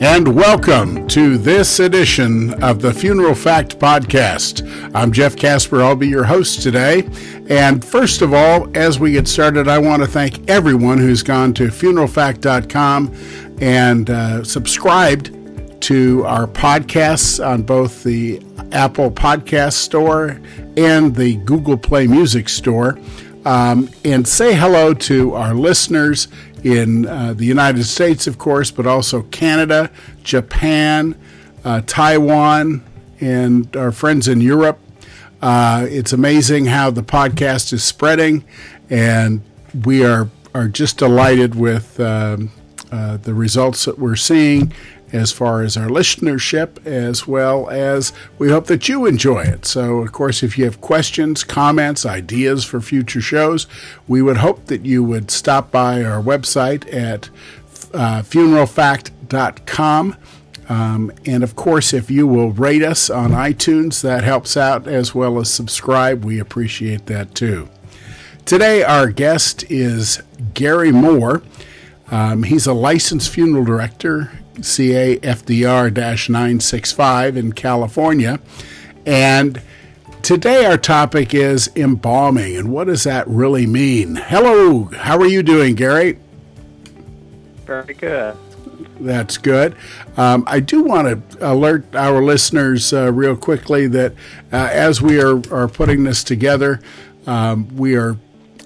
and welcome to this edition of the Funeral Fact Podcast. I'm Jeff Casper. I'll be your host today. And first of all, as we get started, I want to thank everyone who's gone to funeralfact.com and uh, subscribed to our podcasts on both the Apple Podcast Store and the Google Play Music Store. Um, and say hello to our listeners in uh, the United States, of course, but also Canada, Japan, uh, Taiwan, and our friends in Europe. Uh, it's amazing how the podcast is spreading, and we are are just delighted with um, uh, the results that we're seeing as far as our listenership, as well as we hope that you enjoy it. So, of course, if you have questions, comments, ideas for future shows, we would hope that you would stop by our website at uh, funeralfact.com. Um, and of course, if you will rate us on iTunes, that helps out as well as subscribe. We appreciate that too. Today, our guest is Gary Moore. Um, he's a licensed funeral director CAFDR 965 in California. And today our topic is embalming. And what does that really mean? Hello, how are you doing, Gary? Very good. That's good. Um, I do want to alert our listeners uh, real quickly that uh, as we are, are putting this together, um, we are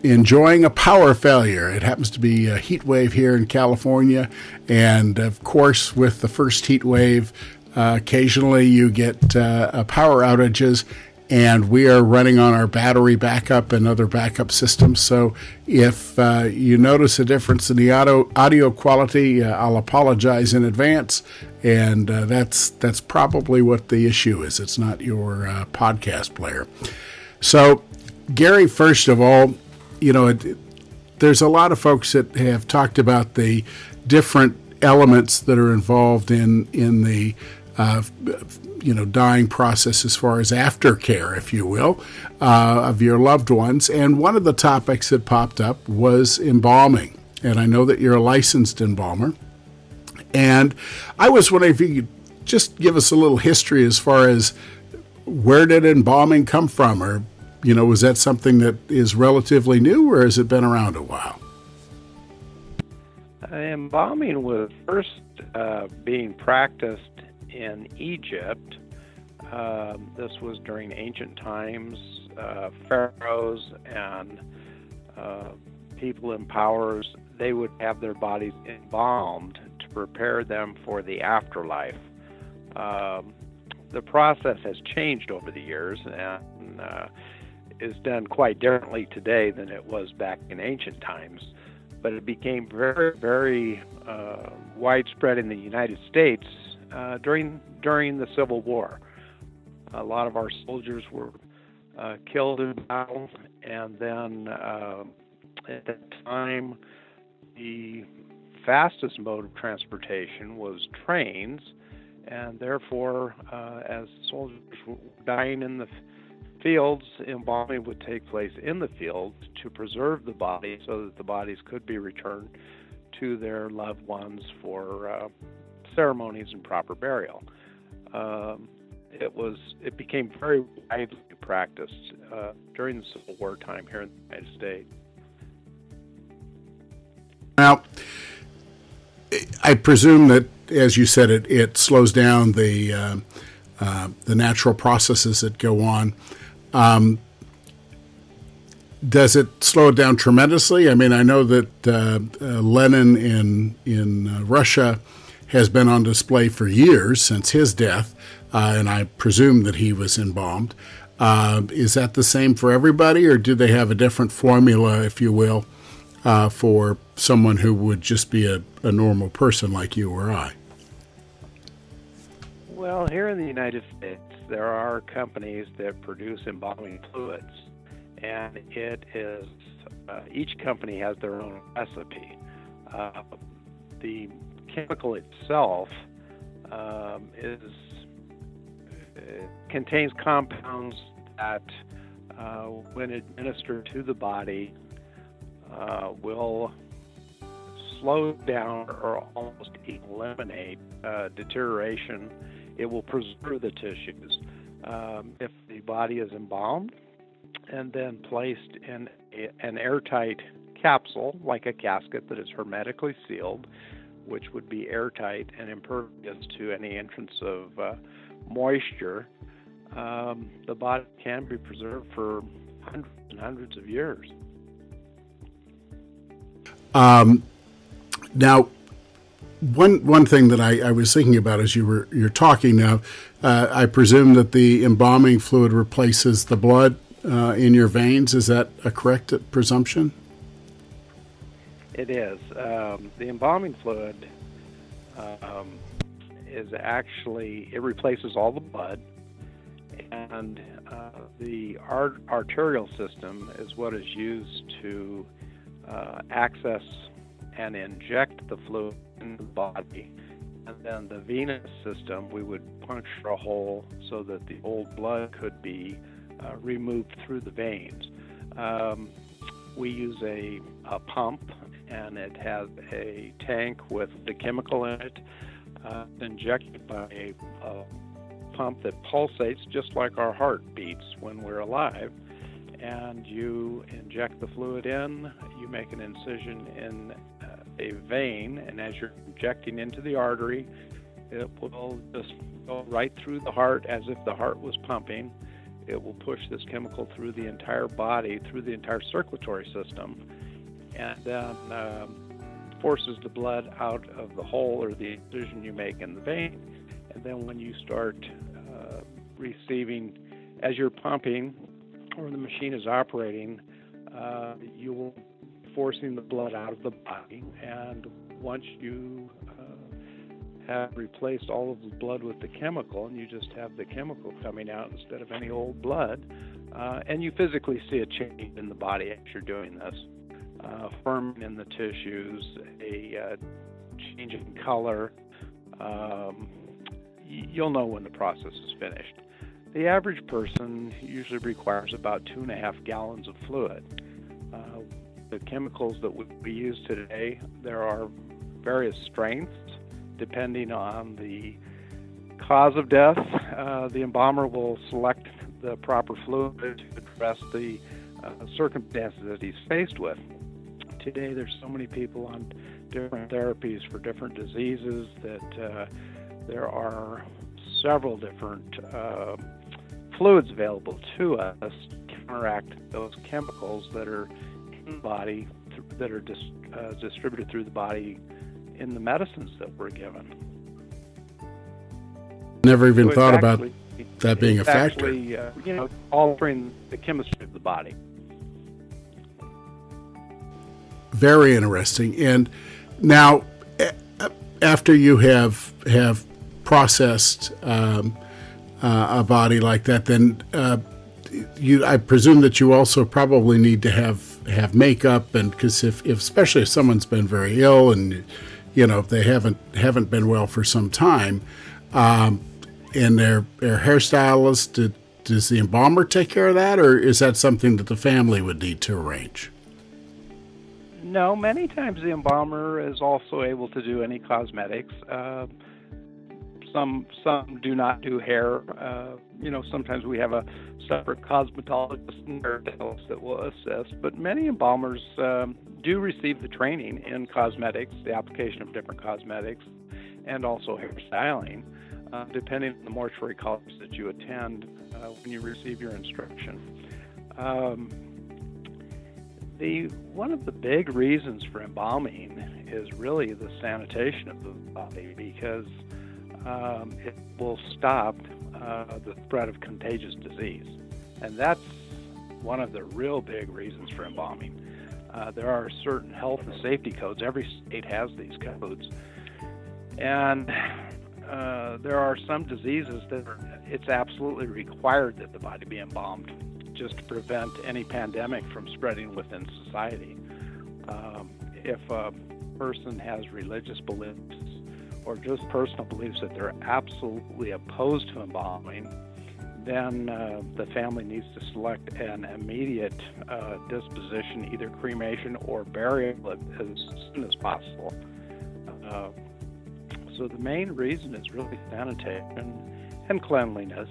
enjoying a power failure. It happens to be a heat wave here in California. And of course, with the first heat wave, uh, occasionally you get uh, power outages. And we are running on our battery backup and other backup systems. So if uh, you notice a difference in the audio, audio quality, uh, I'll apologize in advance. And uh, that's that's probably what the issue is. It's not your uh, podcast player. So, Gary, first of all, you know, it, there's a lot of folks that have talked about the different elements that are involved in in the uh, you know dying process as far as aftercare, if you will, uh, of your loved ones. And one of the topics that popped up was embalming. And I know that you're a licensed embalmer. And I was wondering if you could just give us a little history as far as where did embalming come from, or you know, was that something that is relatively new, or has it been around a while? Embalming was first uh, being practiced in Egypt. Uh, this was during ancient times. Uh, pharaohs and uh, people in powers, they would have their bodies embalmed to prepare them for the afterlife. Um, the process has changed over the years, and uh, is done quite differently today than it was back in ancient times. But it became very, very uh, widespread in the United States uh, during during the Civil War. A lot of our soldiers were uh, killed in battle, and then uh, at that time, the fastest mode of transportation was trains, and therefore, uh, as soldiers were dying in the fields, embalming would take place in the fields to preserve the body so that the bodies could be returned to their loved ones for uh, ceremonies and proper burial. Um, it was it became very widely practiced uh, during the Civil War time here in the United States. Now, I presume that, as you said, it, it slows down the uh, uh, the natural processes that go on. Um, does it slow it down tremendously? I mean, I know that uh, uh, Lenin in in uh, Russia has been on display for years since his death, uh, and I presume that he was embalmed. Uh, is that the same for everybody, or do they have a different formula, if you will, uh, for someone who would just be a, a normal person like you or I? Well, here in the United States, there are companies that produce embalming fluids, and it is uh, each company has their own recipe. Uh, the chemical itself um, is uh, contains compounds that, uh, when administered to the body, uh, will slow down or almost eliminate uh, deterioration. It will preserve the tissues. Um, if the body is embalmed and then placed in a, an airtight capsule, like a casket that is hermetically sealed, which would be airtight and impervious to any entrance of uh, moisture, um, the body can be preserved for hundreds and hundreds of years. Um, now, one one thing that I, I, was thinking about as you were you're talking now, uh, I presume that the embalming fluid replaces the blood uh, in your veins. Is that a correct presumption? It is. Um, the embalming fluid um, is actually it replaces all the blood, and uh, the art- arterial system is what is used to uh, access and inject the fluid in the body. And then the venous system, we would puncture a hole so that the old blood could be uh, removed through the veins. Um, we use a, a, pump, and it has a tank with the chemical in it, uh, injected by a, a pump that pulsates just like our heart beats when we're alive and you inject the fluid in. You make an incision in a vein, and as you're injecting into the artery, it will just go right through the heart as if the heart was pumping. It will push this chemical through the entire body, through the entire circulatory system, and then um, forces the blood out of the hole or the incision you make in the vein. And then when you start uh, receiving, as you're pumping, or the machine is operating, uh, you will forcing the blood out of the body. And once you uh, have replaced all of the blood with the chemical, and you just have the chemical coming out instead of any old blood, uh, and you physically see a change in the body as you're doing this. Uh, firming in the tissues, a uh, change in color. Um, you'll know when the process is finished. The average person usually requires about two and a half gallons of fluid. Uh, the chemicals that we use today, there are various strengths depending on the cause of death. Uh, the embalmer will select the proper fluid to address the uh, circumstances that he's faced with. Today, there's so many people on different therapies for different diseases that uh, there are several different uh, fluids available to us to counteract those chemicals that are body that are dis, uh, distributed through the body in the medicines that we're given. Never even so thought actually, about that being a factor. Actually, uh, you know, altering the chemistry of the body. Very interesting. And now, after you have have processed um, uh, a body like that, then uh, you I presume that you also probably need to have have makeup and because if, if especially if someone's been very ill and you know if they haven't haven't been well for some time um, and their their hairstylist did, does the embalmer take care of that or is that something that the family would need to arrange no many times the embalmer is also able to do any cosmetics uh, some some do not do hair. Uh, you know, sometimes we have a separate cosmetologist that will assist. But many embalmers um, do receive the training in cosmetics, the application of different cosmetics, and also hairstyling, uh, depending on the mortuary college that you attend uh, when you receive your instruction. Um, the one of the big reasons for embalming is really the sanitation of the body because um, it will stop uh, the spread of contagious disease. And that's one of the real big reasons for embalming. Uh, there are certain health and safety codes. Every state has these codes. And uh, there are some diseases that are, it's absolutely required that the body be embalmed just to prevent any pandemic from spreading within society. Um, if a person has religious beliefs or just personal beliefs that they're absolutely opposed to embalming, then uh, the family needs to select an immediate uh, disposition, either cremation or burial, as soon as possible. Uh, so the main reason is really sanitation and cleanliness.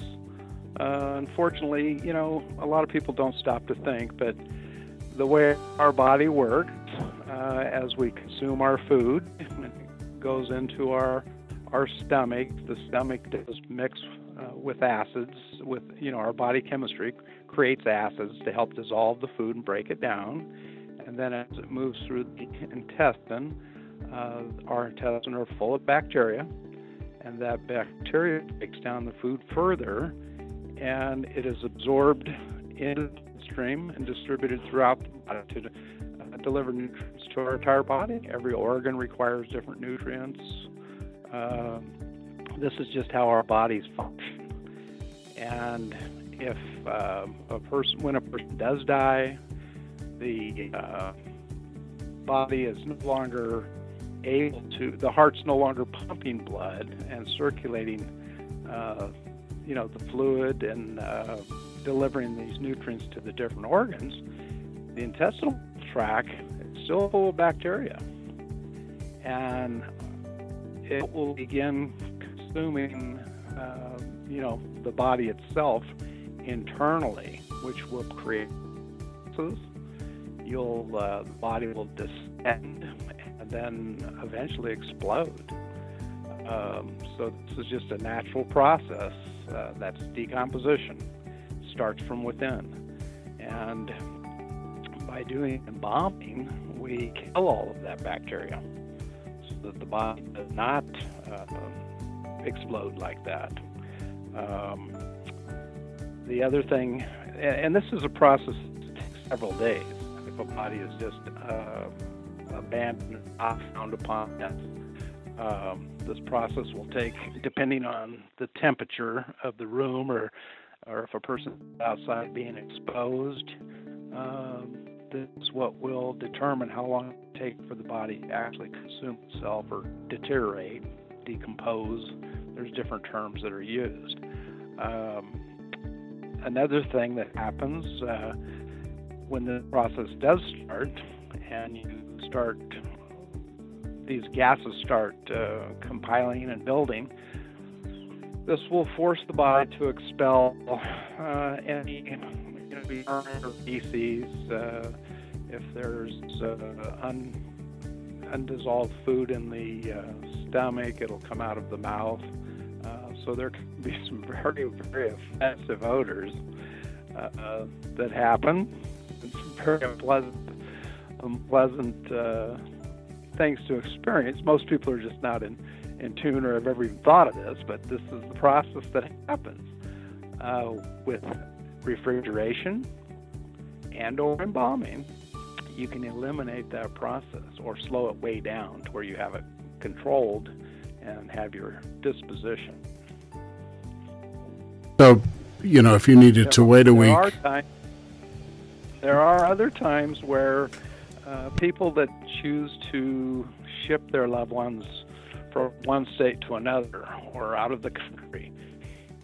Uh, unfortunately, you know, a lot of people don't stop to think, but the way our body works, uh, as we consume our food, goes into our our stomach. The stomach does mix uh, with acids, with you know our body chemistry creates acids to help dissolve the food and break it down, and then as it moves through the intestine, uh, our intestines are full of bacteria, and that bacteria breaks down the food further, and it is absorbed into the stream and distributed throughout the body to deliver nutrients to our entire body. Every organ requires different nutrients. Uh, this is just how our bodies function. And if uh, a person, when a person does die, the uh, body is no longer able to, the heart's no longer pumping blood and circulating, uh, you know, the fluid and uh, delivering these nutrients to the different organs. The intestinal tract is still full of bacteria, and it will begin consuming, uh, you know, the body itself internally, which will create. You'll uh, the body will distend and then eventually explode. Um, so this is just a natural process. Uh, that's decomposition. Starts from within, and by doing embalming, we kill all of that bacteria, so that the body does not uh, explode like that. Um, the other thing, and this is a process that takes several days. If a body is just uh, abandoned, found upon death, um, this process will take, depending on the temperature of the room or, or if a person is outside being exposed, um, this is what will determine how long it will take for the body to actually consume itself or deteriorate, decompose there's different terms that are used. Um, another thing that happens uh, when the process does start and you start, these gases start uh, compiling and building, this will force the body to expel uh, any you know, or feces. Uh, if there's uh, un, undissolved food in the uh, stomach, it'll come out of the mouth so there can be some very, very offensive odors uh, that happen. It's very unpleasant, unpleasant uh, things to experience. Most people are just not in, in tune or have ever even thought of this, but this is the process that happens uh, with refrigeration and or embalming. You can eliminate that process or slow it way down to where you have it controlled and have your disposition. So, you know, if you needed to wait a there week. Are time, there are other times where uh, people that choose to ship their loved ones from one state to another or out of the country.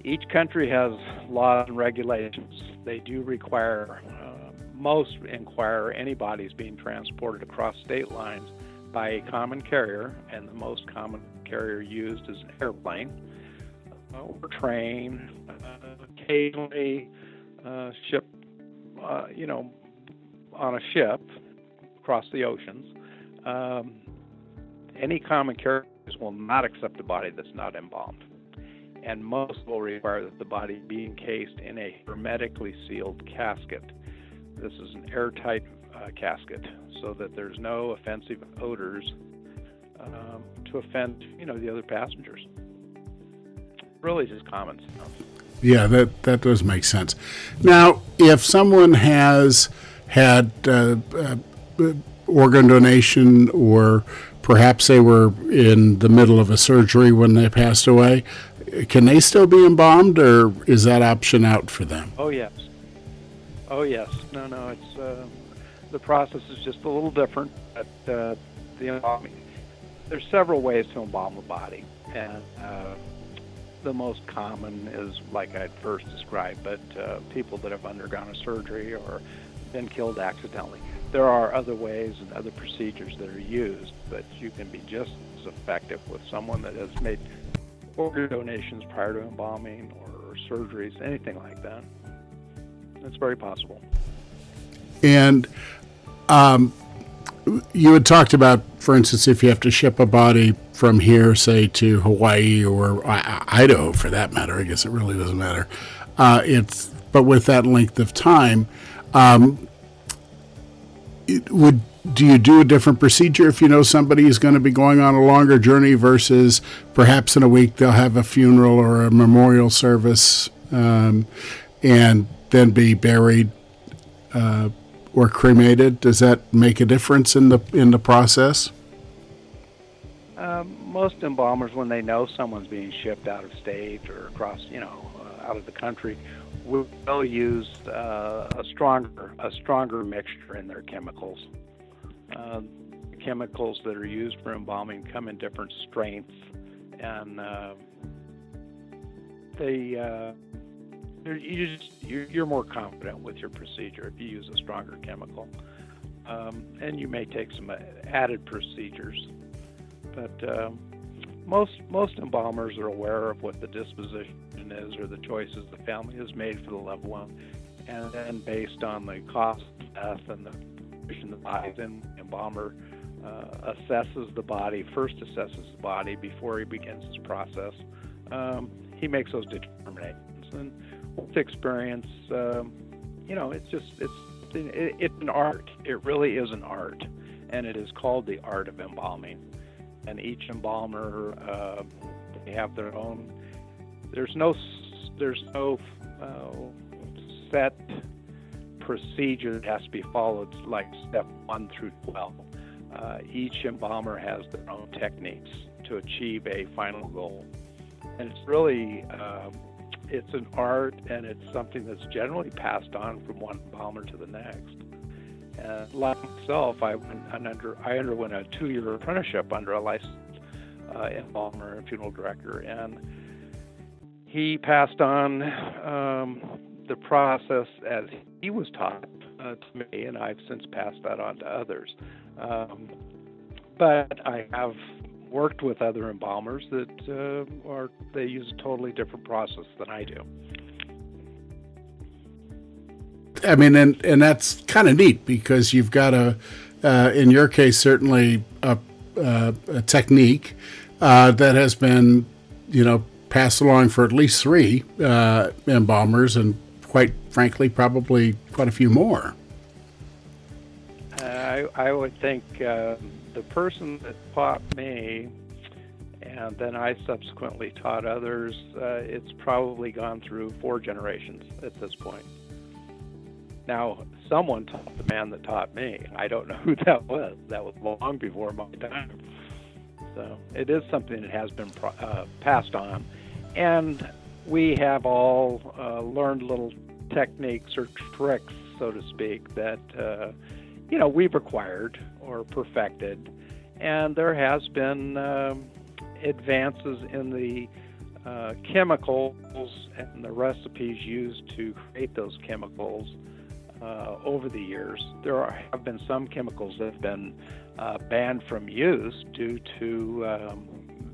Each country has laws and regulations. They do require, uh, most require any bodies being transported across state lines by a common carrier, and the most common carrier used is an airplane or train, uh, occasionally uh, ship, uh, you know, on a ship across the oceans. Um, any common carriers will not accept a body that's not embalmed, and most will require that the body be encased in a hermetically sealed casket. This is an airtight uh, casket, so that there's no offensive odors um, to offend, you know, the other passengers really just common stuff. Yeah, that that does make sense. Now, if someone has had uh, uh, organ donation, or perhaps they were in the middle of a surgery when they passed away, can they still be embalmed, or is that option out for them? Oh yes. Oh yes. No, no. It's uh, the process is just a little different. But uh, the embalming, there's several ways to embalm the body, and uh, the most common is like I first described, but uh, people that have undergone a surgery or been killed accidentally. There are other ways and other procedures that are used, but you can be just as effective with someone that has made organ donations prior to embalming or surgeries, anything like that. It's very possible. And um, you had talked about, for instance, if you have to ship a body from here, say, to Hawaii or Idaho, for that matter. I guess it really doesn't matter. Uh, it's but with that length of time, um, it would do you do a different procedure if you know somebody is going to be going on a longer journey versus perhaps in a week they'll have a funeral or a memorial service um, and then be buried uh, or cremated? Does that make a difference in the in the process? Um, most embalmers, when they know someone's being shipped out of state or across, you know, uh, out of the country, will use uh, a stronger a stronger mixture in their chemicals. Uh, chemicals that are used for embalming come in different strengths, and uh, they uh, you just you're, more confident with your procedure if you use a stronger chemical, um, and you may take some added procedures, but um, most most embalmers are aware of what the disposition is or the choices the family has made for the loved one, and then based on the cost of death and the the body, then the embalmer uh, assesses the body first assesses the body before he begins his process. Um, he makes those determinations and with experience, um, you know, it's just it's it, it's an art. It really is an art, and it is called the art of embalming. And each embalmer, uh, they have their own. There's no there's no uh, set procedure that has to be followed, like step one through twelve. Uh, each embalmer has their own techniques to achieve a final goal, and it's really um, it's an art and it's something that's generally passed on from one embalmer to the next. And like myself, I went under I underwent a two-year apprenticeship under a licensed uh, embalmer and funeral director, and he passed on um, the process as he was taught uh, to me, and I've since passed that on to others. Um, but I have worked with other embalmers that uh, are they use a totally different process than I do. I mean, and and that's kind of neat because you've got a, uh, in your case, certainly a, uh, a technique uh, that has been, you know, passed along for at least three uh, embalmers, and quite frankly, probably quite a few more. I I would think um, the person that taught me, and then I subsequently taught others, uh, it's probably gone through four generations at this point. Now, someone taught the man that taught me. I don't know who that was. That was long before my time. So it is something that has been uh, passed on. And we have all uh, learned little techniques or tricks, so to speak, that uh, you know we've acquired or perfected, and there has been um, advances in the uh, chemicals and the recipes used to create those chemicals uh, over the years. There are, have been some chemicals that have been uh, banned from use due to um,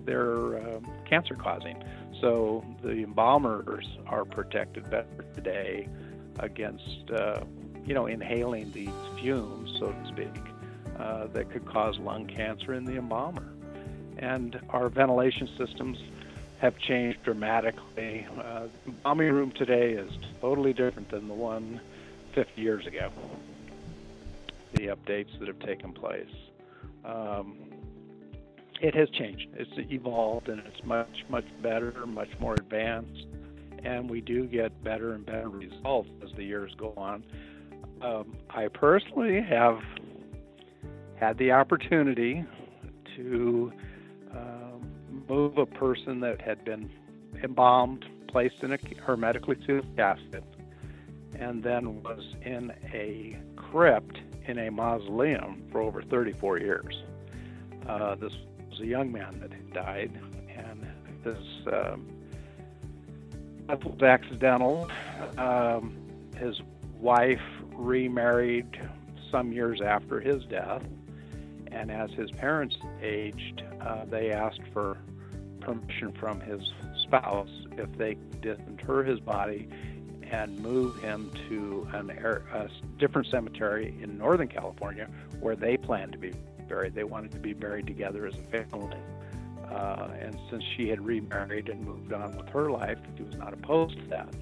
their um, cancer causing. So the embalmers are protected better today against uh, you know, inhaling these fumes, so to speak, uh, that could cause lung cancer in the embalmer. And our ventilation systems have changed dramatically. Uh, the embalming room today is totally different than the one 50 years ago. The updates that have taken place. Um, it has changed. It's evolved and it's much, much better, much more advanced, and we do get better and better results as the years go on. Um, I personally have had the opportunity to um, move a person that had been embalmed, placed in a hermetically sealed casket, and then was in a crypt in a mausoleum for over 34 years. Uh, this was a young man that had died, and this um, was accidental. Um, his wife remarried some years after his death, and as his parents aged, uh, they asked for permission from his spouse if they could disinter his body and move him to an a different cemetery in Northern California where they planned to be buried. They wanted to be buried together as a family. Uh, and since she had remarried and moved on with her life, he was not opposed to that.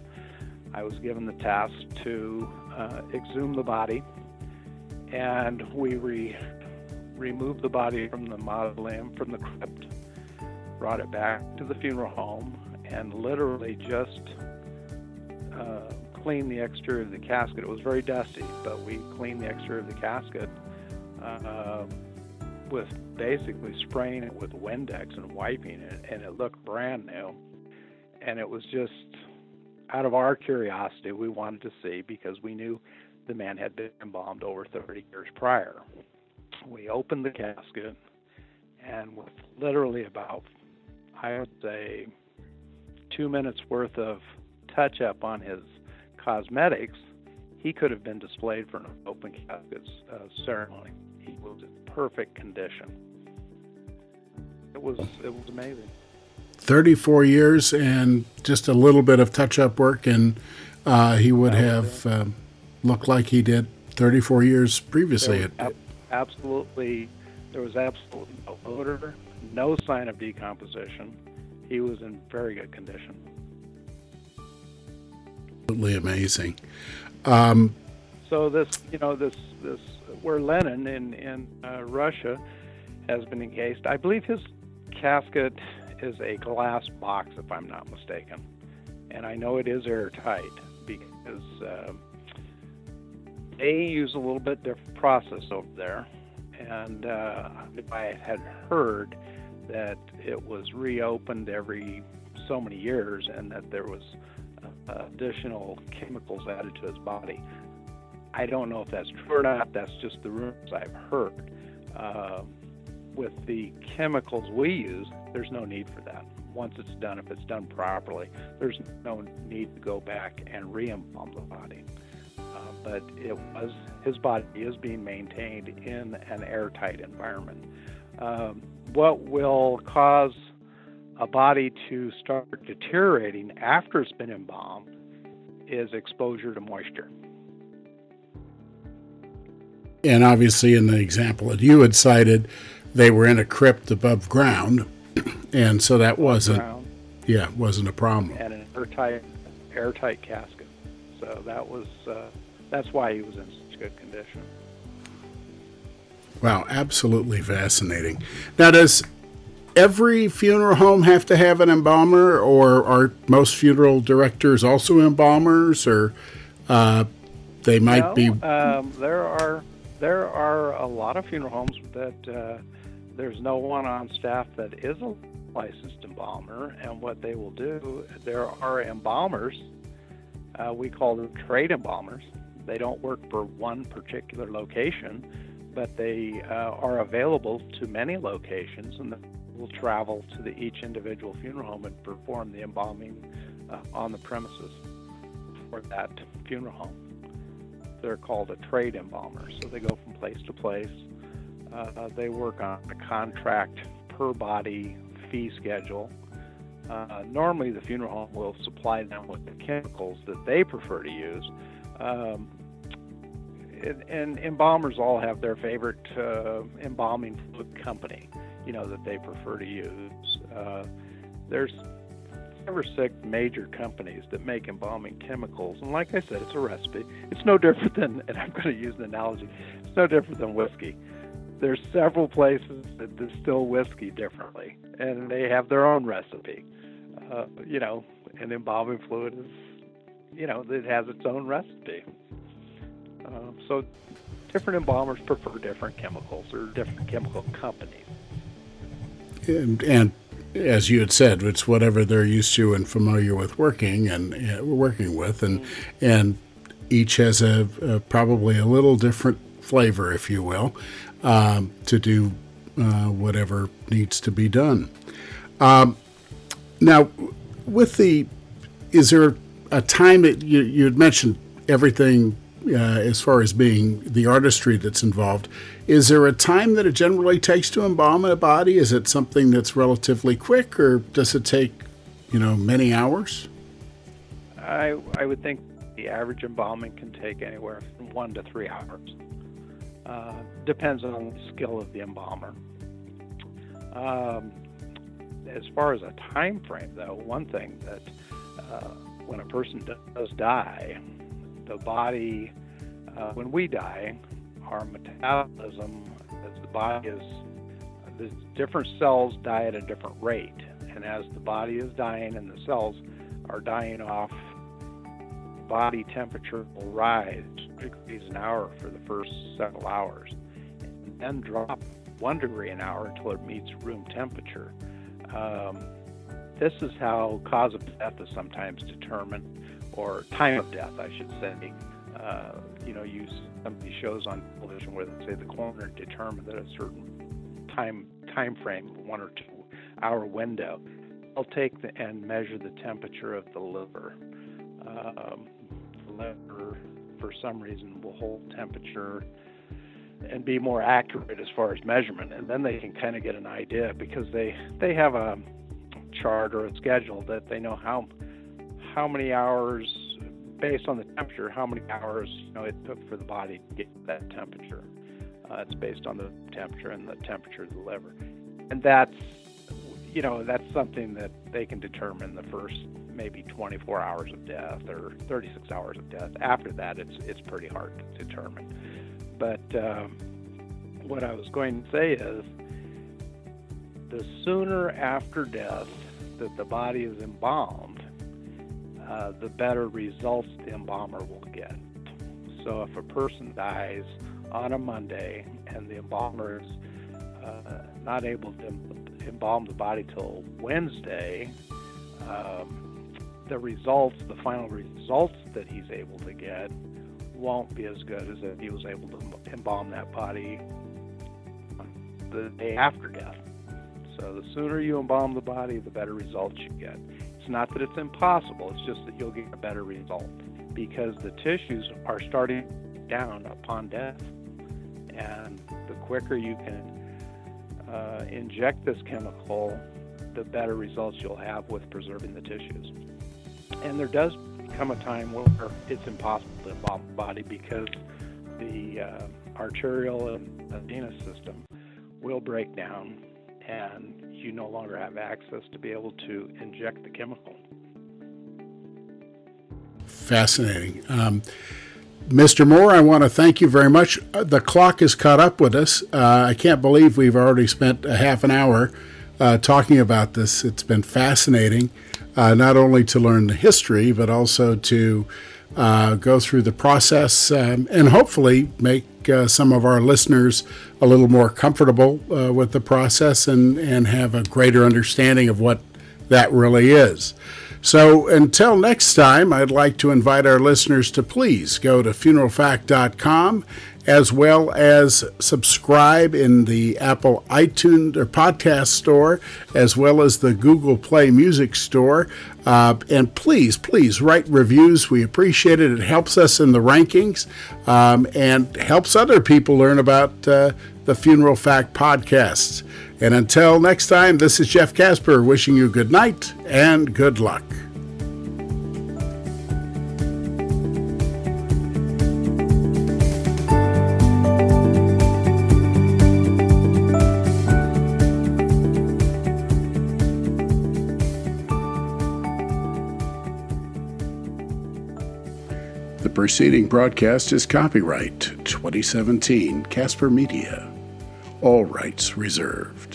I was given the task to uh, exhume the body, and we re- removed the body from the mausoleum, from the crypt, brought it back to the funeral home, and literally just uh, cleaned the exterior of the casket. It was very dusty, but we cleaned the exterior of the casket uh, with basically spraying it with Windex and wiping it, and it looked brand new. And it was just out of our curiosity, we wanted to see because we knew the man had been embalmed over 30 years prior. We opened the casket, and with literally about, I would say, two minutes worth of touch up on his cosmetics, he could have been displayed for an open casket uh, ceremony. He was in perfect condition. It was it was amazing. 34 years and just a little bit of touch up work, and uh, he would have uh, looked like he did 34 years previously. Ab- absolutely, there was absolutely no odor, no sign of decomposition. He was in very good condition. Absolutely amazing. Um, so this, you know, this this where Lenin in in uh, Russia has been encased. I believe his casket is a glass box, if I'm not mistaken, and I know it is airtight because uh, they use a little bit different process over there. And uh, I had heard that it was reopened every so many years, and that there was additional chemicals added to his body. I don't know if that's true or not. That's just the rumors I've heard. Uh, with the chemicals we use, there's no need for that. Once it's done, if it's done properly, there's no need to go back and re-embalm the body. Uh, but it was his body is being maintained in an airtight environment. Um, what will cause a body to start deteriorating after it's been embalmed is exposure to moisture. And obviously, in the example that you had cited, they were in a crypt above ground, and so that wasn't, ground, yeah, wasn't a problem. And an airtight, airtight casket. So that was, uh, that's why he was in such good condition. Wow, absolutely fascinating. Now, does every funeral home have to have an embalmer, or are most funeral directors also embalmers, or uh, they might no, be? Um, there are there are a lot of funeral homes that uh, there's no one on staff that is a licensed embalmer, and what they will do, there are embalmers. Uh, we call them trade embalmers. They don't work for one particular location, but they uh, are available to many locations, and will travel to the, each individual funeral home and perform the embalming uh, on the premises for that funeral home. They're called a trade embalmer, so they go from place to place. Uh, they work on a contract per body fee schedule. Uh, normally, the funeral home will supply them with the chemicals that they prefer to use. Um, and, and, embalmers all have their favorite uh, embalming company you know that they prefer to use. Uh, there's five or six major companies that make embalming chemicals, and like I said, it's a recipe. It's no different than, and I'm going to use an analogy. It's no different than whiskey. There's several places that distill whiskey differently, and they have their own recipe. Uh, you know, and embalming fluid is, you know, it has its own recipe. Uh, so different embalmers prefer different chemicals or different chemical companies and, and as you had said, it's whatever they're used to and familiar with working and uh, working with, and and each has a, a, probably a little different flavor, if you will, um, to do uh, whatever needs to be done. Um, now, with the is there a time that you you had mentioned everything uh, as far as being the artistry that's involved? Is there a time that it generally takes to embalm a body? Is it something that's relatively quick, or does it take, you know, many hours? I I would think the average embalming can take anywhere from one to three hours. Uh, depends on the skill of the embalmer. Um, as far as a time frame, though, one thing that uh, when a person does die, the body, uh, when we die, our metabolism, as the body is, the different cells die at a different rate, and as the body is dying and the cells are dying off, body temperature will rise degrees an hour for the first several hours, and then drop one degree an hour until it meets room temperature. Um, this is how cause of death is sometimes determined, or time of death, I should say. Uh, you know, use some of these shows on television where they say the coroner determined that a certain time time frame, one or two hour window, they'll take the, and measure the temperature of the liver. Um, the liver, for some reason, will hold temperature and be more accurate as far as measurement, and then they can kind of get an idea because they they have a chart or a schedule that they know how how many hours based on the temperature how many hours you know it took for the body to get that temperature. Uh, it's based on the temperature and the temperature of the liver. And that's you know that's something that they can determine the first maybe 24 hours of death or 36 hours of death. After that it's it's pretty hard to determine. But um, what I was going to say is the sooner after death that the body is embalmed, uh, the better results the embalmer will get. So if a person dies on a Monday and the embalmer is uh, not able to embalm the body till Wednesday, um, the results, the final results that he's able to get, won't be as good as if he was able to embalm that body the day after death. So the sooner you embalm the body, the better results you get. Not that it's impossible, it's just that you'll get a better result because the tissues are starting down upon death. And the quicker you can uh, inject this chemical, the better results you'll have with preserving the tissues. And there does come a time where it's impossible to embalm the body because the uh, arterial and venous system will break down and you no longer have access to be able to inject the chemical. Fascinating. Um, Mr. Moore, I want to thank you very much. Uh, the clock is caught up with us. Uh, I can't believe we've already spent a half an hour uh, talking about this. It's been fascinating, uh, not only to learn the history, but also to uh, go through the process um, and hopefully make uh, some of our listeners a little more comfortable uh, with the process and, and have a greater understanding of what that really is. So until next time, I'd like to invite our listeners to please go to funeralfact.com as well as subscribe in the Apple iTunes or podcast store, as well as the Google Play Music store. Uh, and please, please write reviews. We appreciate it. It helps us in the rankings um, and helps other people learn about uh, the Funeral Fact podcasts. And until next time, this is Jeff Casper wishing you good night and good luck. Preceding broadcast is copyright 2017 Casper Media. All rights reserved.